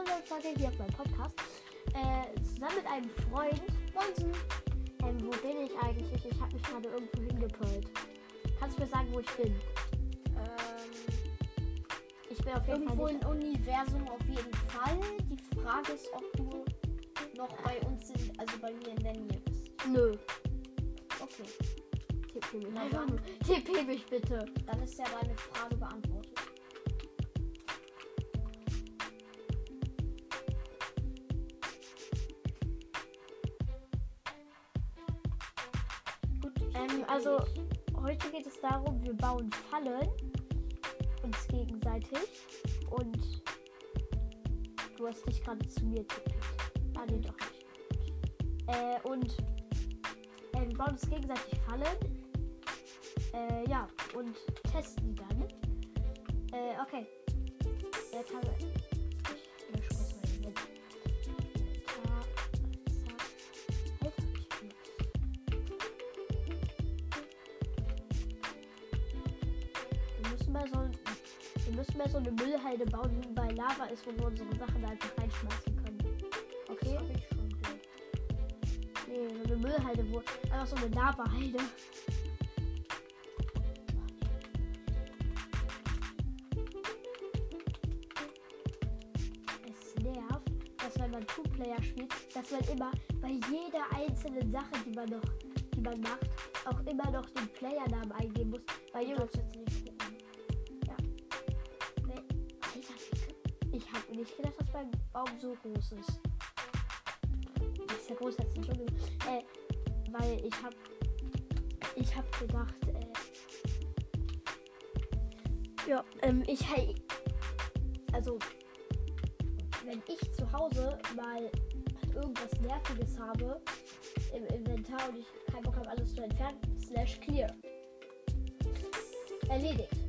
einer Folge hier auf meinem Podcast. Äh, zusammen mit einem Freund. Bonsen. Ähm, wo bin ich eigentlich? Ich habe mich gerade irgendwo hingepollt. Kannst du mir sagen, wo ich bin? Ähm, Ich bin auf jeden irgendwo Fall im nicht. Universum auf jeden Fall. Die Frage ist, ob du noch bei uns in, also bei mir in der Nähe bist. Nö. Okay, TP mich. TP mich bitte. dann ist ja deine Frage beantwortet. Also-. Heute geht es darum, wir bauen Fallen uns gegenseitig und du hast dich gerade zu mir tippt. Ah, nee, doch nicht. Äh, und äh, wir bauen uns gegenseitig Fallen. Äh, ja, und testen dann. Äh, okay. Jetzt haben wir. Müssen mal so eine Müllhalde bauen, die bei Lava ist, wo wir unsere Sachen einfach reinschmeißen können. Das Okay? habe ich schon gehört. Nee, so eine Müllhalde, wo einfach so eine Lava-Halde. Es nervt, dass wenn man Two-Player spielt, dass man immer bei jeder einzelnen Sache, die man noch, die man macht, auch immer noch den Playernamen eingeben muss. Weil Junge, darfst jetzt nicht habe nicht gedacht, dass mein Baum so groß ist. Das ist ja groß als ein. Äh, weil ich habe ich habe gedacht, äh, ja, ähm, ich hey, also wenn ich zu Hause mal irgendwas Nerviges habe im Inventar und ich keinen Bock habe, alles zu entfernen, slash clear. Erledigt.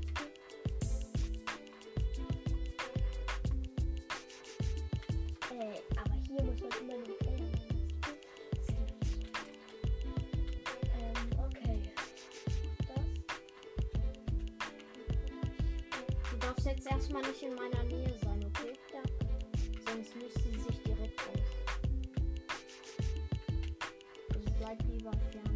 Äh, aber hier muss man immer den Player Ähm, okay. Das. Du darfst jetzt erstmal nicht in meiner Nähe sein, okay? Ja. Sonst löst sie sich direkt aus. Also bleib lieber fern.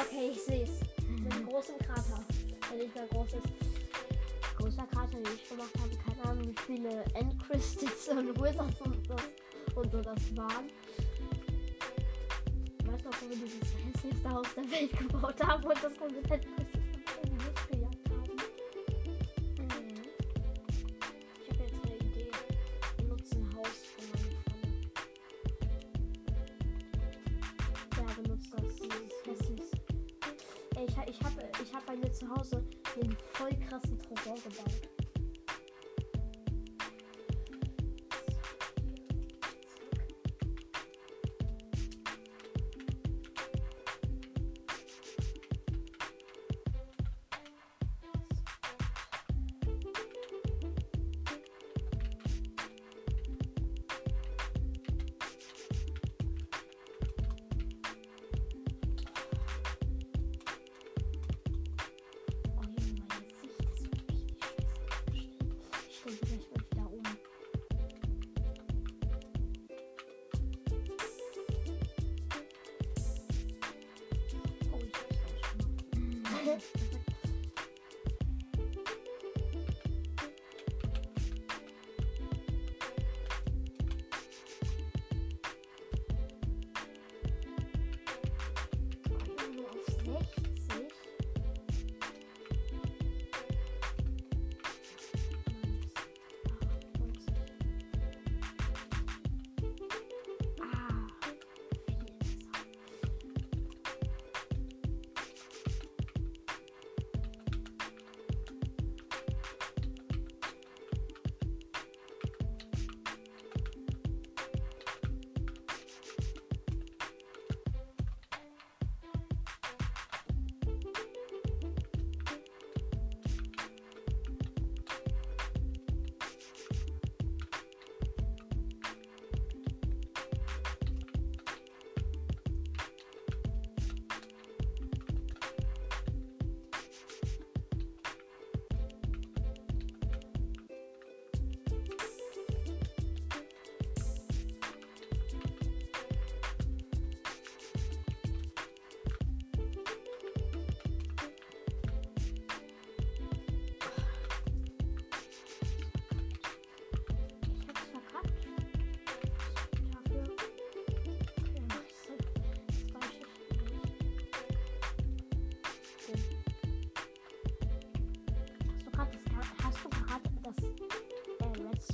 Okay, ich sehe es. Einen großen Krater. Der nicht mehr groß ist. Großer Krater, den ich gemacht habe. Keine Ahnung, wie viele Endcrystals und Wizards und, das, und so das waren. Ich weiß noch, wo wir dieses hässlichste Haus der Welt gebaut haben und das dann think about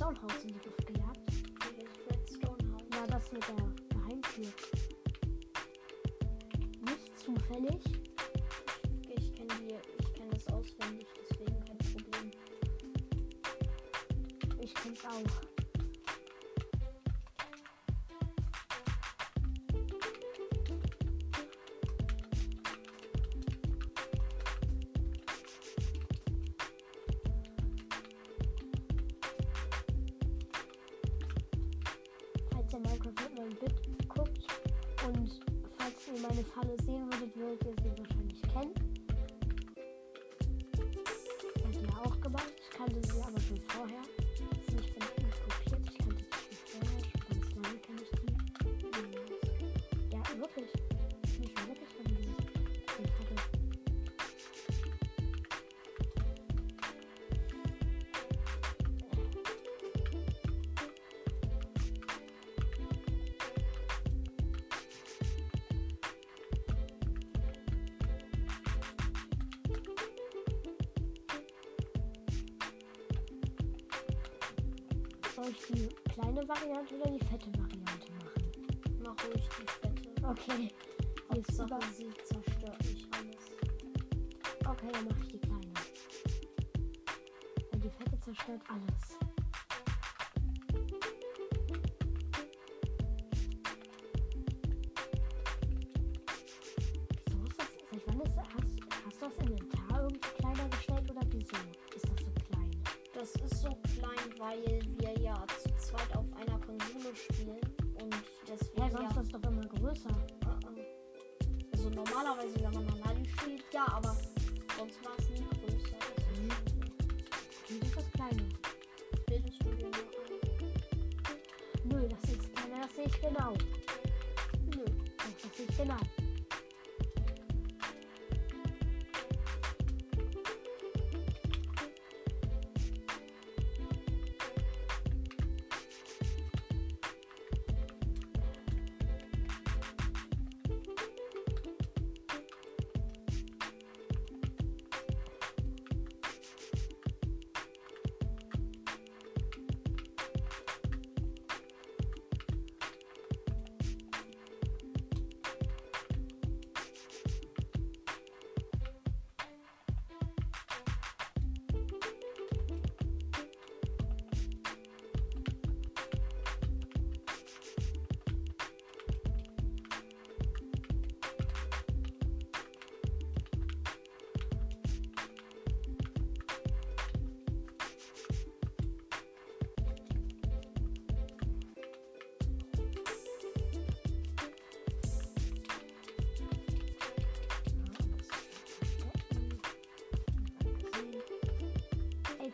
Redstone-Haus in die Luft gejagt? Ja, das mit der Geheimtür. Nicht zufällig. Falls ihr meine Falle sehen würdet, würdet ihr ich die kleine Variante oder die fette Variante machen? Mach ruhig die Fette. Okay. Jetzt über. Sie zerstört nicht alles. Okay, dann mache ich die kleine. Weil die fette zerstört alles.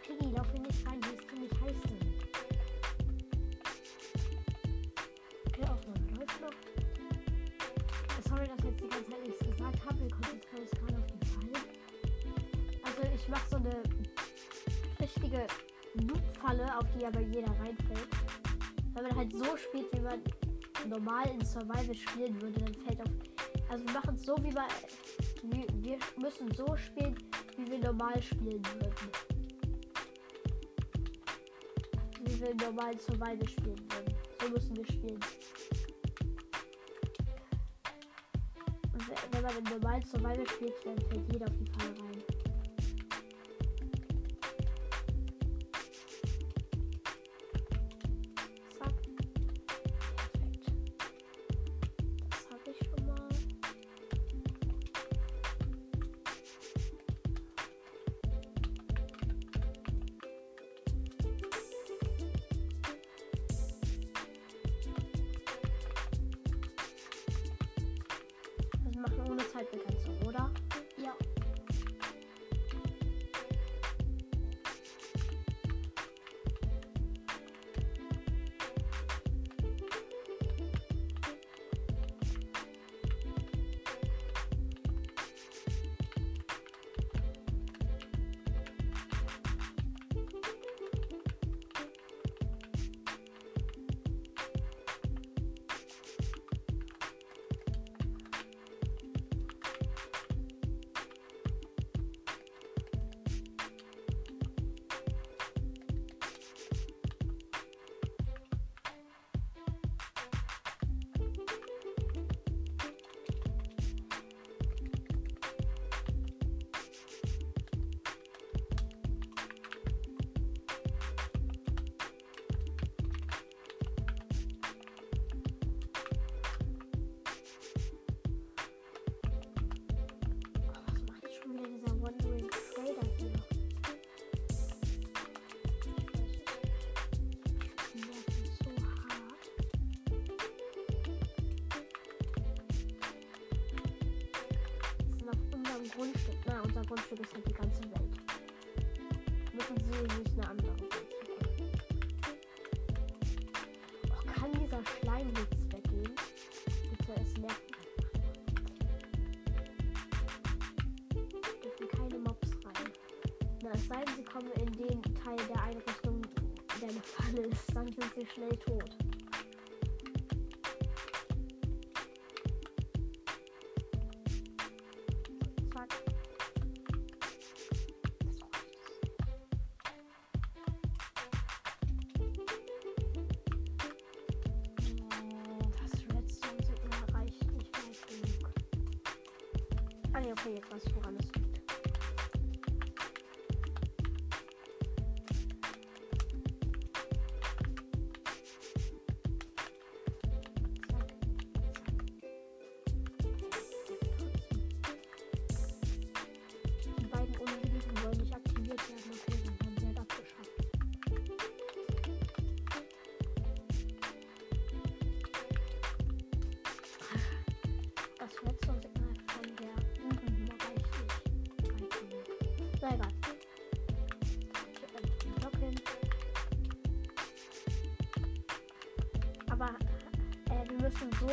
Piggy, lauf hier nicht rein, hier ist ziemlich heiß drin. Okay, Aufnahme läuft noch. Sorry, dass ich jetzt die ganze Zeit nichts gesagt habe. Wir konzentrieren uns gerade auf die Falle. Also, ich mache so eine richtige Loop-Falle, auf die aber jeder reinfällt. Wenn man halt so spielt, wie man normal in Survival spielen würde, dann fällt auf. Also, wir machen es so, wie. Wir, wir müssen so spielen, wie wir normal spielen würden. Wir normal Survival spielen würden. So müssen wir spielen. Wenn man normal Survival spielt, dann fällt jeder auf die Falle rein. Grundstück. Na, unser Grundstück ist halt die ganze Welt. Müssen sie sich eine andere Welt suchen. Oh, kann dieser Schleim jetzt weggehen? Bitte, es nervt mich. Dürfen keine Mobs rein. Na, es sei denn, sie kommen in den Teil der Einrichtung, der eine Falle ist, dann sind sie schnell tot. Ah ne, okay, jetzt weiß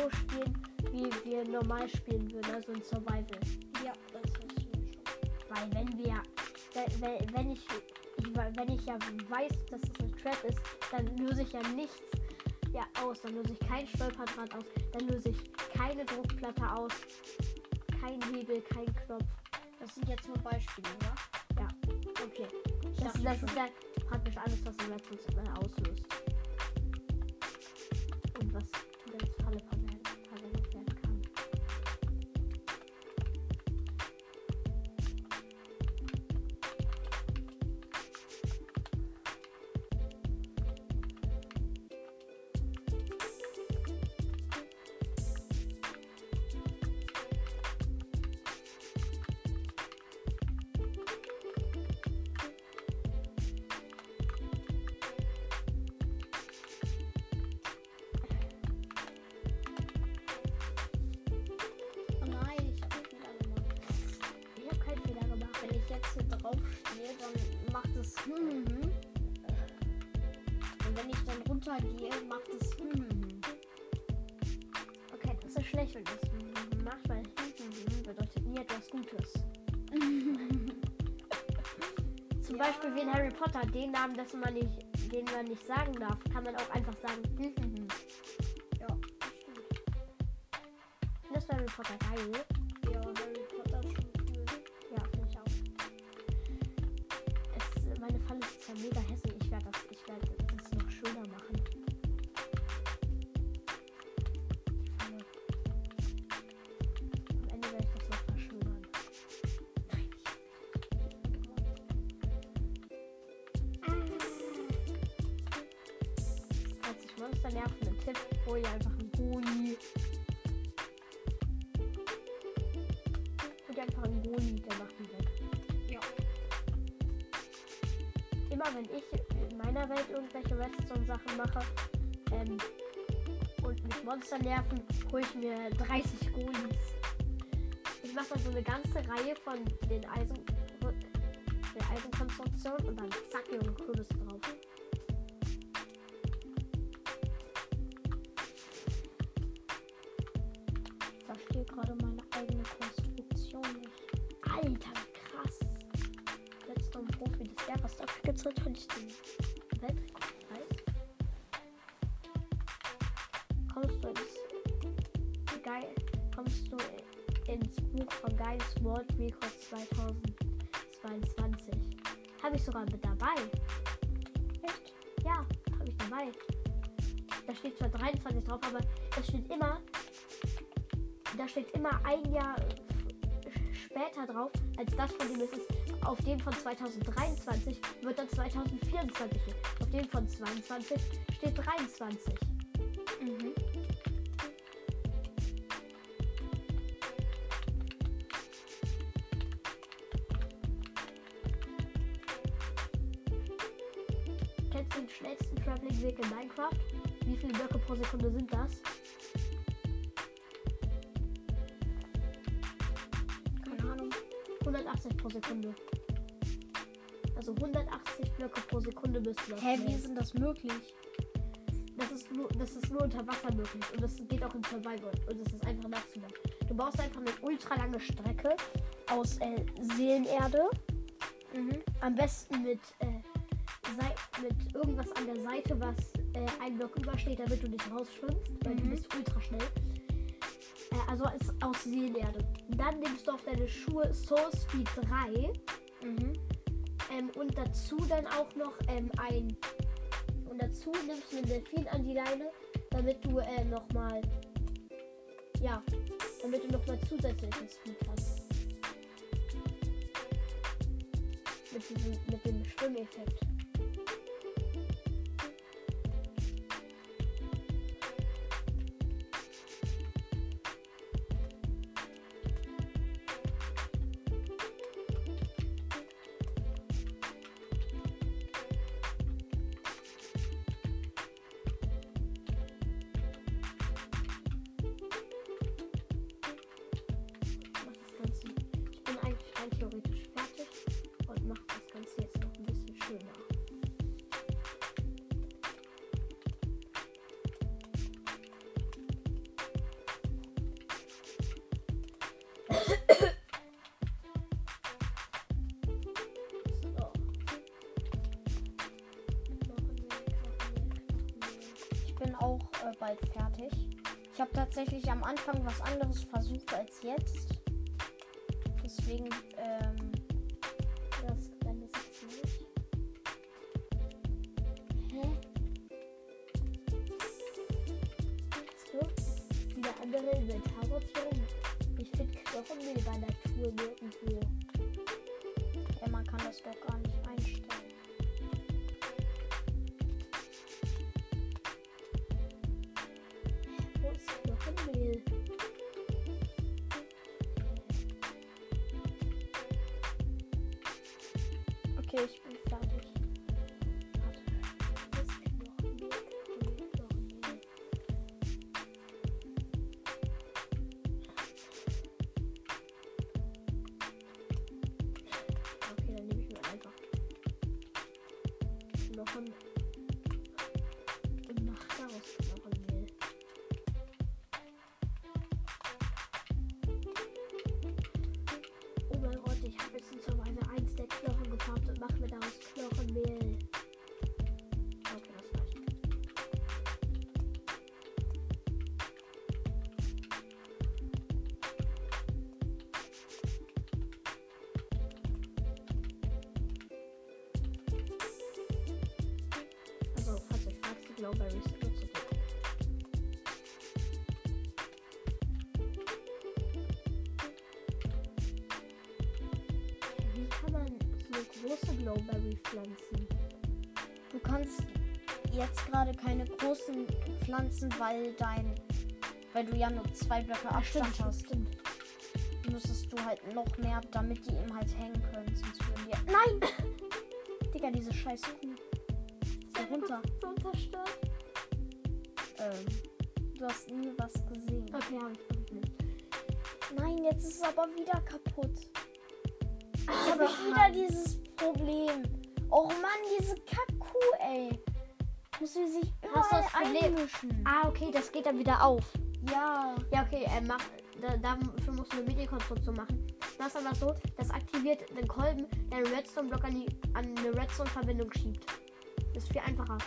so spielen, wie wir normal spielen würden, also in Survival. Ja, das hast du mir schon. Weil wenn wir, wenn, wenn- ich, wenn ich ja weiß, dass es eine Trap ist, dann löse ich ja nichts ja, aus. Dann löse ich kein Stolperdraht aus. Dann löse ich keine Druckplatte aus. Kein Hebel, kein Knopf. Das sind jetzt nur Beispiele, ja? Ja, okay. Das, das schon. ist ja praktisch alles, was im Signal auslöst. Und was Beispiel wie in Harry Potter, den Namen, dessen man nicht, den man nicht sagen darf, kann man auch einfach sagen. hm, hm, hm. Ja, stimmt. Das war Harry Potter geil. Ja, Harry Potter ist schon cool. Ja, finde ich auch. Es, meine Falle ist zwar mega hässlich, Monster nerven, hole ich mir 30 Golis. Ich mache dann so eine ganze Reihe von den Eisen der Eisenkonstruktion und dann zack, Junge, Kürbis drauf. Ich verstehe gerade meine eigene Konstruktion nicht. Alter, krass. Redstone Profi des Jahres. Dafür gibt es natürlich den Guinness World Records 2022. Habe ich sogar mit dabei. Echt? Ja, habe ich dabei. Da steht zwar 23 drauf, aber es steht immer, da steht immer ein Jahr später drauf, als das von dem ist. Auf dem von 2023 wird dann 2024. stehen. Auf dem von 22 steht 23. Sekunde sind das? Keine Ahnung. 180 pro Sekunde. Also 180 Blöcke pro Sekunde müssen das. Hä, wie ist denn das möglich? Das ist nur, das ist nur unter Wasser möglich und das geht auch in Survival und das ist einfach nachzumachen. Du baust einfach eine ultra lange Strecke aus äh, Seelenerde, Mhm. am besten mit, äh, mit irgendwas an der Seite, was äh, ein Block übersteht, damit du nicht rausschwimmst, weil du Mhm. bist ultra schnell. Äh, also als, aus Seelenerde. Dann nimmst du auf deine Schuhe Soul Speed 3 Mhm. ähm, und dazu dann auch noch ähm, ein. Und dazu nimmst du einen Delfin an die Leine, damit du äh, nochmal. Ja, damit du nochmal zusätzlichen Speed hast. Mit, diesem, mit dem Schwimmeffekt. Bald fertig. Ich habe tatsächlich am Anfang was anderes versucht als jetzt. Deswegen, ähm, Das dann ist jetzt nicht. Hä? Du wieder andere Inventarsortierung? Ich finde Knochenmehl bei Natur nirgendwo. ja, man kann das doch gar nicht Blauberries sind nur zur Deko. Wie kann man so eine große Blauberry pflanzen? Du kannst jetzt gerade keine großen pflanzen, weil dein, weil du ja nur zwei Blöcke Abstand hast. stimmt. Müsstest du halt noch mehr, damit die eben halt hängen können. Sonst würden die. Nein! Digga, diese scheiß Kuh. Geh runter. So zerstört. Ähm, du hast nie was gesehen. Okay, hab ich. Nein, jetzt ist es aber wieder kaputt. Jetzt Ah, habe ich wieder dieses Problem. Oh Mann, diese Kackkuh, ey. Muss sie sich überall einmischen. Ah, okay, das geht dann wieder auf. Ja. Ja, okay, äh, mach, da, dafür musst du eine Mini-Konstruktion machen. Das ist aber so, das aktiviert den Kolben, der einen Redstone-Block an, die- an eine Redstone-Verbindung schiebt. Das ist viel einfacher.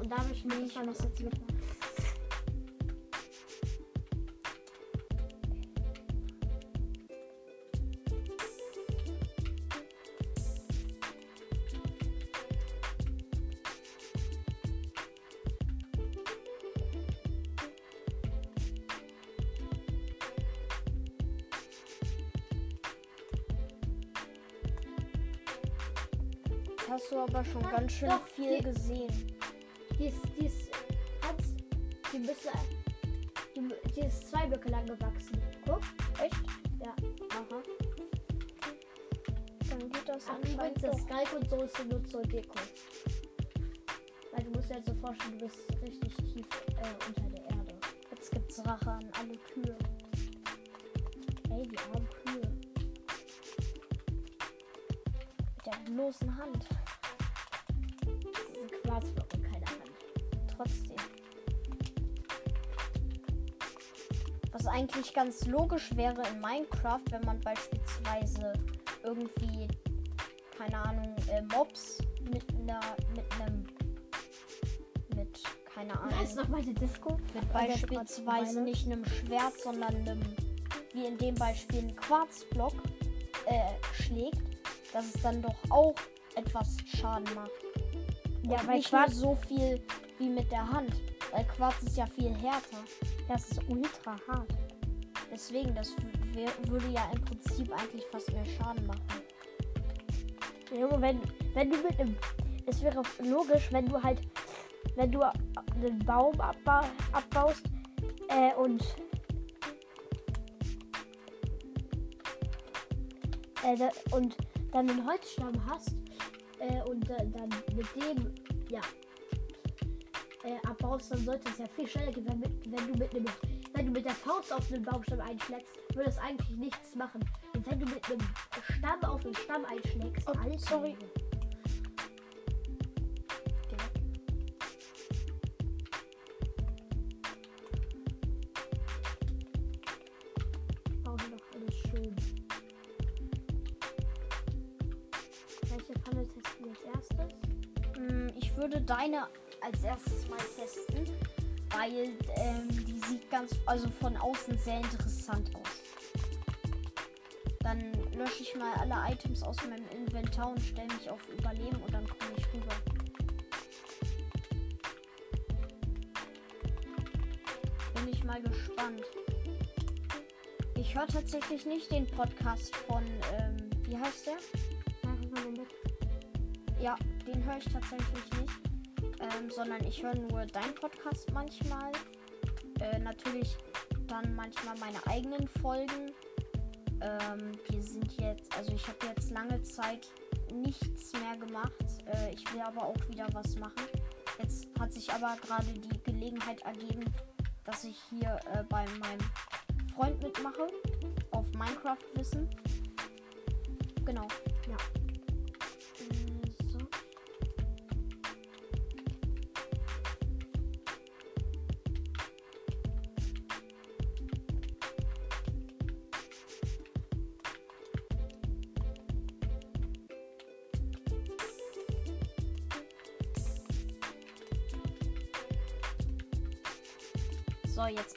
Und dadurch Nee, nee, ich das jetzt mit. Jetzt hast du aber schon ganz schön doch, viel gesehen. Die ist, die ist, Hans, die müsste, die, die ist zwei Blöcke lang gewachsen. Guck. Echt? Ja. Aha. Dann geht das Ach, übrigens, das. Skype und so ist nur zur Deko. Weil du musst dir jetzt so vorstellen, du bist richtig tief äh, unter der Erde. Jetzt gibt's Rache an alle Kühe. Ey, die armen Kühe. bloßen Hand. Diese Quarzblock in keiner Hand. Trotzdem. Was eigentlich ganz logisch wäre in Minecraft, wenn man beispielsweise irgendwie, keine Ahnung, äh, Mobs mit einer, mit einem, mit, keine Ahnung. Weißt du noch meine Disco? mit beispielsweise nicht einem Schwert, sondern einem, wie in dem Beispiel, einen Quarzblock äh, schlägt, dass es dann doch auch etwas Schaden macht. Ja, weil nicht Quarz, so viel wie mit der Hand, weil Quarz ist ja viel härter. das ist ultra hart. Deswegen, das würde ja im Prinzip eigentlich fast mehr Schaden machen. Junge, wenn, wenn du mit einem. Es wäre logisch, wenn du halt. Wenn du einen Baum abba abbaust äh, und. Äh, und dann einen Holzstamm hast äh, und äh, dann mit dem, ja, äh, abbaust, dann sollte es ja viel schneller gehen, wenn, wenn du mit einem, wenn du mit der Faust auf einen Baumstamm einschlägst, würde es eigentlich nichts machen. Und wenn du mit einem Stamm auf einen Stamm einschlägst, Oh, sorry. Alles schön. Welche Pfanne testen wir als erstes? Ich würde deine als erstes mal testen, weil ähm, die sieht ganz, also von außen sehr interessant aus. Dann lösche ich mal alle Items aus meinem Inventar und stelle mich auf Überleben und dann komme ich rüber. Bin ich mal gespannt. Ich höre tatsächlich nicht den Podcast von, ähm, wie heißt der? Ja, den höre ich tatsächlich nicht. Ähm, sondern ich höre nur deinen Podcast manchmal. Äh, natürlich dann manchmal meine eigenen Folgen. Ähm, wir sind jetzt, also ich habe jetzt lange Zeit nichts mehr gemacht. Äh, ich will aber auch wieder was machen. Jetzt hat sich aber gerade die Gelegenheit ergeben, dass ich hier äh, bei meinem Freund mitmache. Auf Minecraft Wissen. Genau. Ja.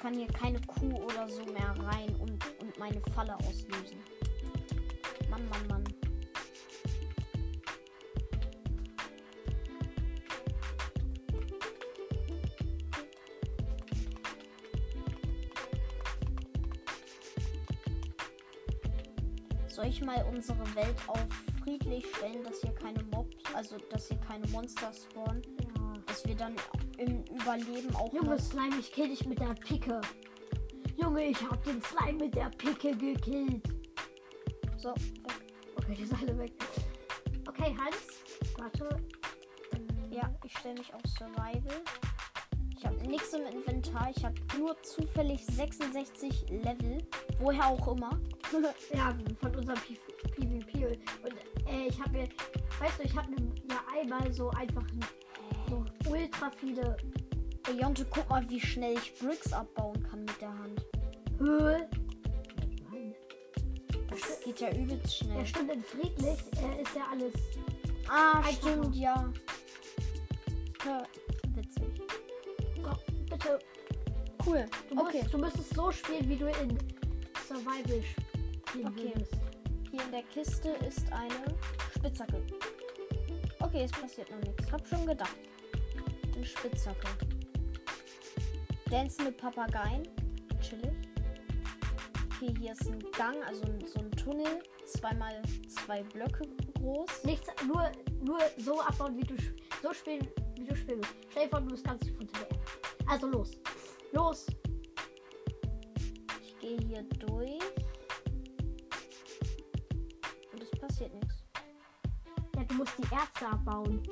Kann hier keine Kuh oder so mehr rein und, und meine Falle auslösen. Mann, Mann, Mann. Soll ich mal unsere Welt auf friedlich stellen, dass hier keine Mobs, also dass hier keine Monster spawnen. Dass wir dann im Überleben auch Junge Slime, ich kill dich mit der Picke. Junge, ich hab den Slime mit der Picke gekillt. so weg. Okay, die sind alle weg. Okay, Hans, warte. Ja, ich stelle mich auf Survival. Ich habe nichts im Inventar. Ich habe nur zufällig 66 Level. Woher auch immer. Ja, von unserem PvP. Und äh, ich habe mir, weißt du, ich habe mir ja einmal so einfach so ultra viele Ey, Jonte, guck mal, wie schnell ich Bricks abbauen kann mit der Hand. Höhe. Das geht ja übelst schnell. Ja, stimmt, in friedlich äh, ist ja alles. Ah, Einfacher. stimmt, ja. ja. Witzig. Oh, bitte, Cool. du musst, Okay. du musst es so spielen, wie du in Survival spielen Okay. würdest. Hier in der Kiste ist eine Spitzhacke. Okay, es passiert noch nichts. Hab schon gedacht. Eine Spitzhacke. Dancende Papageien. Chillig. Okay, hier ist ein Gang, also so ein Tunnel. Zweimal zwei Blöcke groß. Nichts, nur, nur so abbauen, wie du so spielen, wie du spielen willst. Stell dir vor, du bist ganz unter der Erde. Also los. Los. Ich gehe hier durch. Und es passiert nichts. Ja, du musst die Erze abbauen.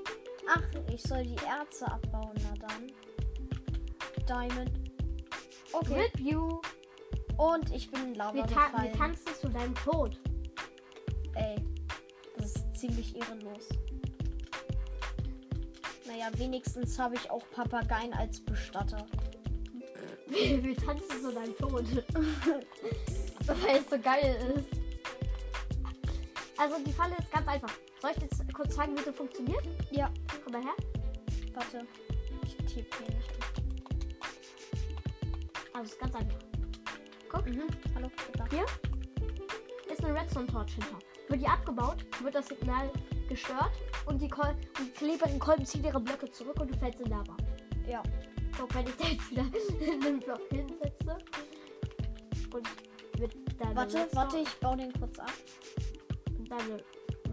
Ach, ich soll die Erze abbauen, na dann. Diamond. Okay. You. Und ich bin in Lava Wir, ta wir gefallen. tanzen zu deinem Tod. Ey, das ist ziemlich ehrenlos. Naja, wenigstens habe ich auch Papageien als Bestatter. Wir tanzen so dein Tod. Weil es so geil ist. Also die Falle ist ganz einfach. Soll ich jetzt kurz zeigen, wie sie funktioniert? Ja, Mal her. warte. Ich tippe hier nicht. Also ist ganz einfach. Mhm. Hallo, bitte. Hier ist eine Redstone-Torch hinter. Wird die abgebaut, wird das Signal gestört und die, Kol und die klebrigen Kolben ziehen ihre Blöcke zurück und du fällst in Lava. Ja. Guck, wenn ich da jetzt wieder einen Block hinsetze und mit deiner Warte, Redstone- warte, ich baue den kurz ab. und deine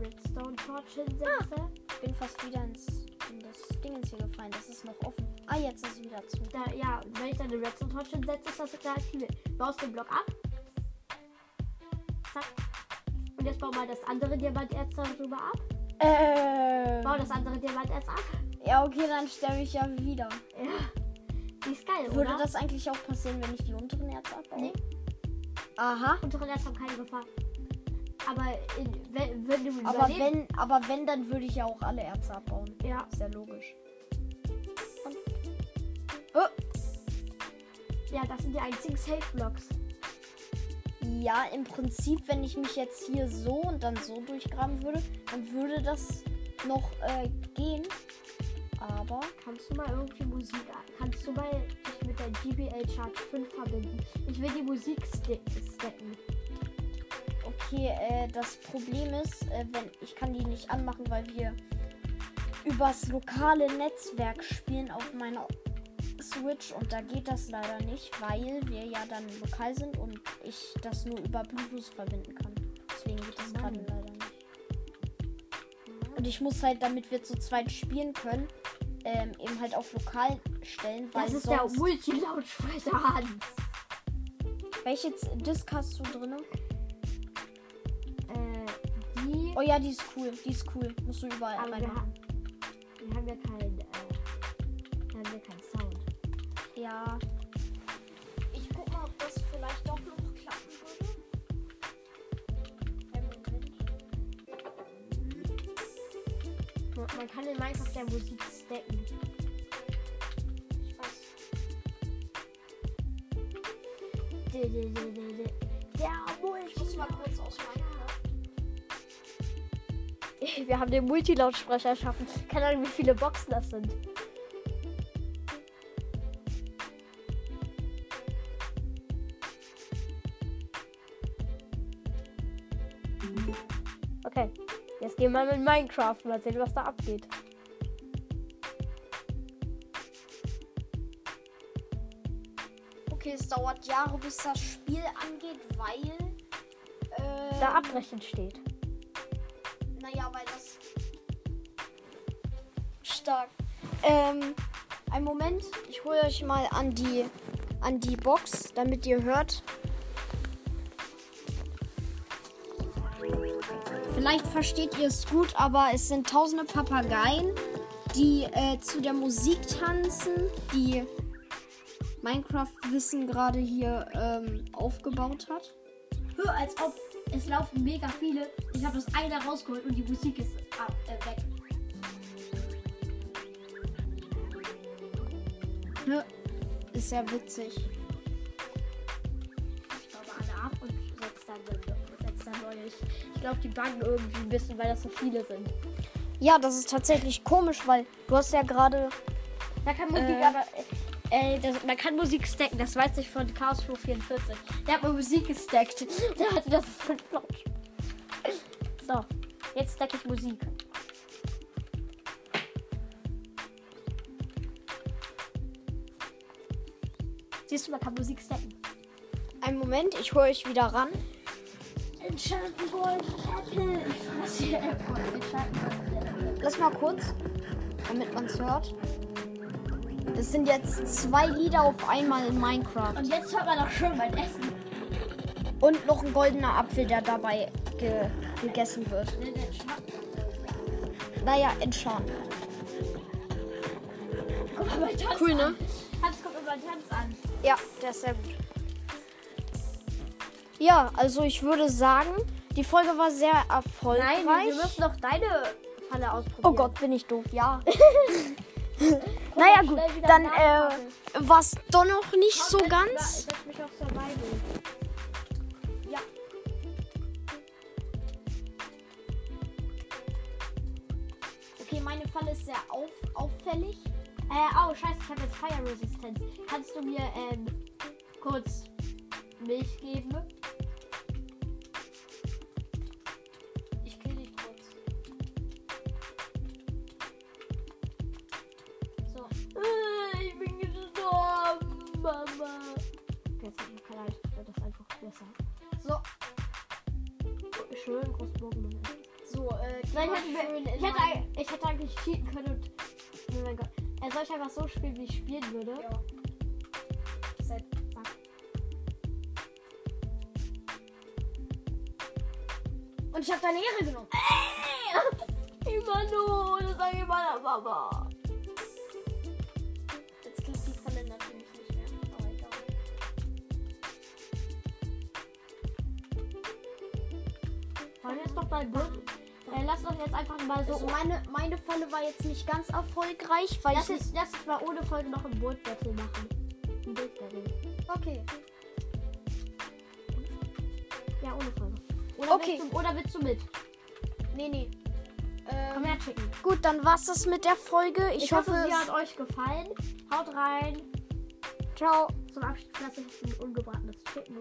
Redstone-Torch hinsetze, Ich bin fast wieder ins in Dingens hier gefallen. Das ist noch offen. Ah, jetzt ist es wieder zu. da, ja, wenn ich deine Redstone-Torch hinsetze, ist das Signal aktiviert. Baust den Block ab. Zack. Und jetzt bau mal das andere Diamanterz darüber ab. Äh. Bau das andere Diamanterz ab. Ja, okay, dann sterbe ich ja wieder. Ja. Die ist geil, Würde oder? das eigentlich auch passieren, wenn ich die unteren Erze abbaue? Nee. Aha. Unsere Netz haben keine Gefahr. Aber in, wenn, wenn du Aber wenn, aber wenn, dann würde ich ja auch alle Erze abbauen. Ja. Ist ja logisch. Ja, das sind die einzigen Safe-Blocks. Ja, im Prinzip, wenn ich mich jetzt hier so und dann so durchgraben würde, dann würde das noch äh, gehen. Aber Kannst du mal irgendwie Musik Kannst du mal dich mit der GBL Charge 5 verbinden? Ich will die Musik stacken. Okay, äh, das Problem ist, äh, wenn ich kann die nicht anmachen, weil wir übers lokale Netzwerk spielen auf meiner Switch und da geht das leider nicht, weil wir ja dann lokal sind und ich das nur über Bluetooth verbinden kann. Deswegen geht das gerade leider nicht. Und ich muss halt, damit wir zu zweit spielen können, ähm, eben halt auf lokal stellen, weil Das ist der Multilautsprecher Hans. Welche Z- Disk hast du drin? Äh. Oh ja, die ist cool, die ist cool. Musst du überall aber wir, reinmachen. ha wir haben ja keinen. Äh, wir haben ja keinen Sound. Ja. Ich guck mal, ob das vielleicht doch noch klappen würde. Man- Man kann in Minecraft ja Musik stacken. Ich weiß. Der Ich muss mal kurz aus Minecraft. Wir haben den Multilautsprecher erschaffen. Keine Ahnung, wie viele Boxen das sind. Okay, jetzt gehen wir mit Minecraft mal sehen, was da abgeht. Okay, es dauert Jahre, bis das Spiel angeht, weil. Äh, Da abbrechen steht. Stark. Ähm, einen Moment. Ich hole euch mal an die, an die Box, damit ihr hört. Vielleicht versteht ihr es gut, aber es sind tausende Papageien, die äh, zu der Musik tanzen, die Minecraft-Wissen gerade hier ähm, aufgebaut hat. Hör, als ob es laufen mega viele. Ich habe das eine rausgeholt und die Musik ist ab, äh, weg. Ja, Ist ja witzig. Ich mal alle ab und setze dann, setz dann neue. Ich, ich glaube, die buggen irgendwie ein bisschen, weil das so viele sind. Ja, das ist tatsächlich komisch, weil du hast ja gerade. Da kann Musik Äh. aber. Äh, das, man kann Musik stacken, das weiß ich von Chaos Pro 44. Der hat mal Musik gestackt. Der hatte das 5 Laut. So, jetzt stack ich Musik. Siehst du, man kann Musik stacken. Einen Moment, ich hole euch wieder ran. Enchanten Gold Apple. Ich fasse hier Apple. Lass mal kurz, damit man es hört. Das sind jetzt zwei Lieder auf einmal in Minecraft. Und jetzt hört man doch schon mein Essen. Und noch ein goldener Apfel, der dabei ge gegessen wird. Naja, Enchant. Guck mal mein Tanz Cool, ne? an. Hans, guck mal mein Tanz an. Ja, der ist sehr gut. Ja, also ich würde sagen, Die Folge war sehr erfolgreich. Nein, wir müssen doch deine Falle ausprobieren. oh Gott, bin ich doof. Ja. naja, gut. Dann äh, war es doch noch nicht so Komm, ganz. Setz mich auf Survival. Ja. Okay, meine Falle ist sehr auf, auffällig. Äh, oh, scheiße, ich habe jetzt Fire Resistance. Kannst du mir, ähm, kurz Milch geben? Ich kill dich kurz. So. Äh, ich bin gestorben, Mama. Jetzt hab ich keine das ist einfach besser. So, Schön, Großbogen. so, äh, die Nein, ich hätte, ich, hätte, ich hätte eigentlich cheaten können und. Oh mein Gott. Er soll ich einfach so spielen, wie ich spielen würde. Ja. Seit, zack. Und ich habe deine Ehre genommen. Imano, das sag ich meiner Mama. Jetzt klappt die Falle natürlich nicht mehr. Aber egal. Wollen wir jetzt doch mal durch? Äh, lass doch jetzt einfach mal so. Also meine, meine Falle war jetzt nicht ganz erfolgreich, weil lass, ich. jetzt, lass uns mal ohne Folge noch ein Boot Battle machen. Ein Boot Battle. Okay. Ja, ohne Folge. Oder Okay. Willst du, oder willst du mit? Nee, nee. Komm Ähm, her, chicken. gut, dann war's das mit der Folge. Ich, Ich, hoffe, hoffe, sie hat euch gefallen. Haut rein. Ciao. Zum Abschluss lasse ich ein ungebratenes Chicken.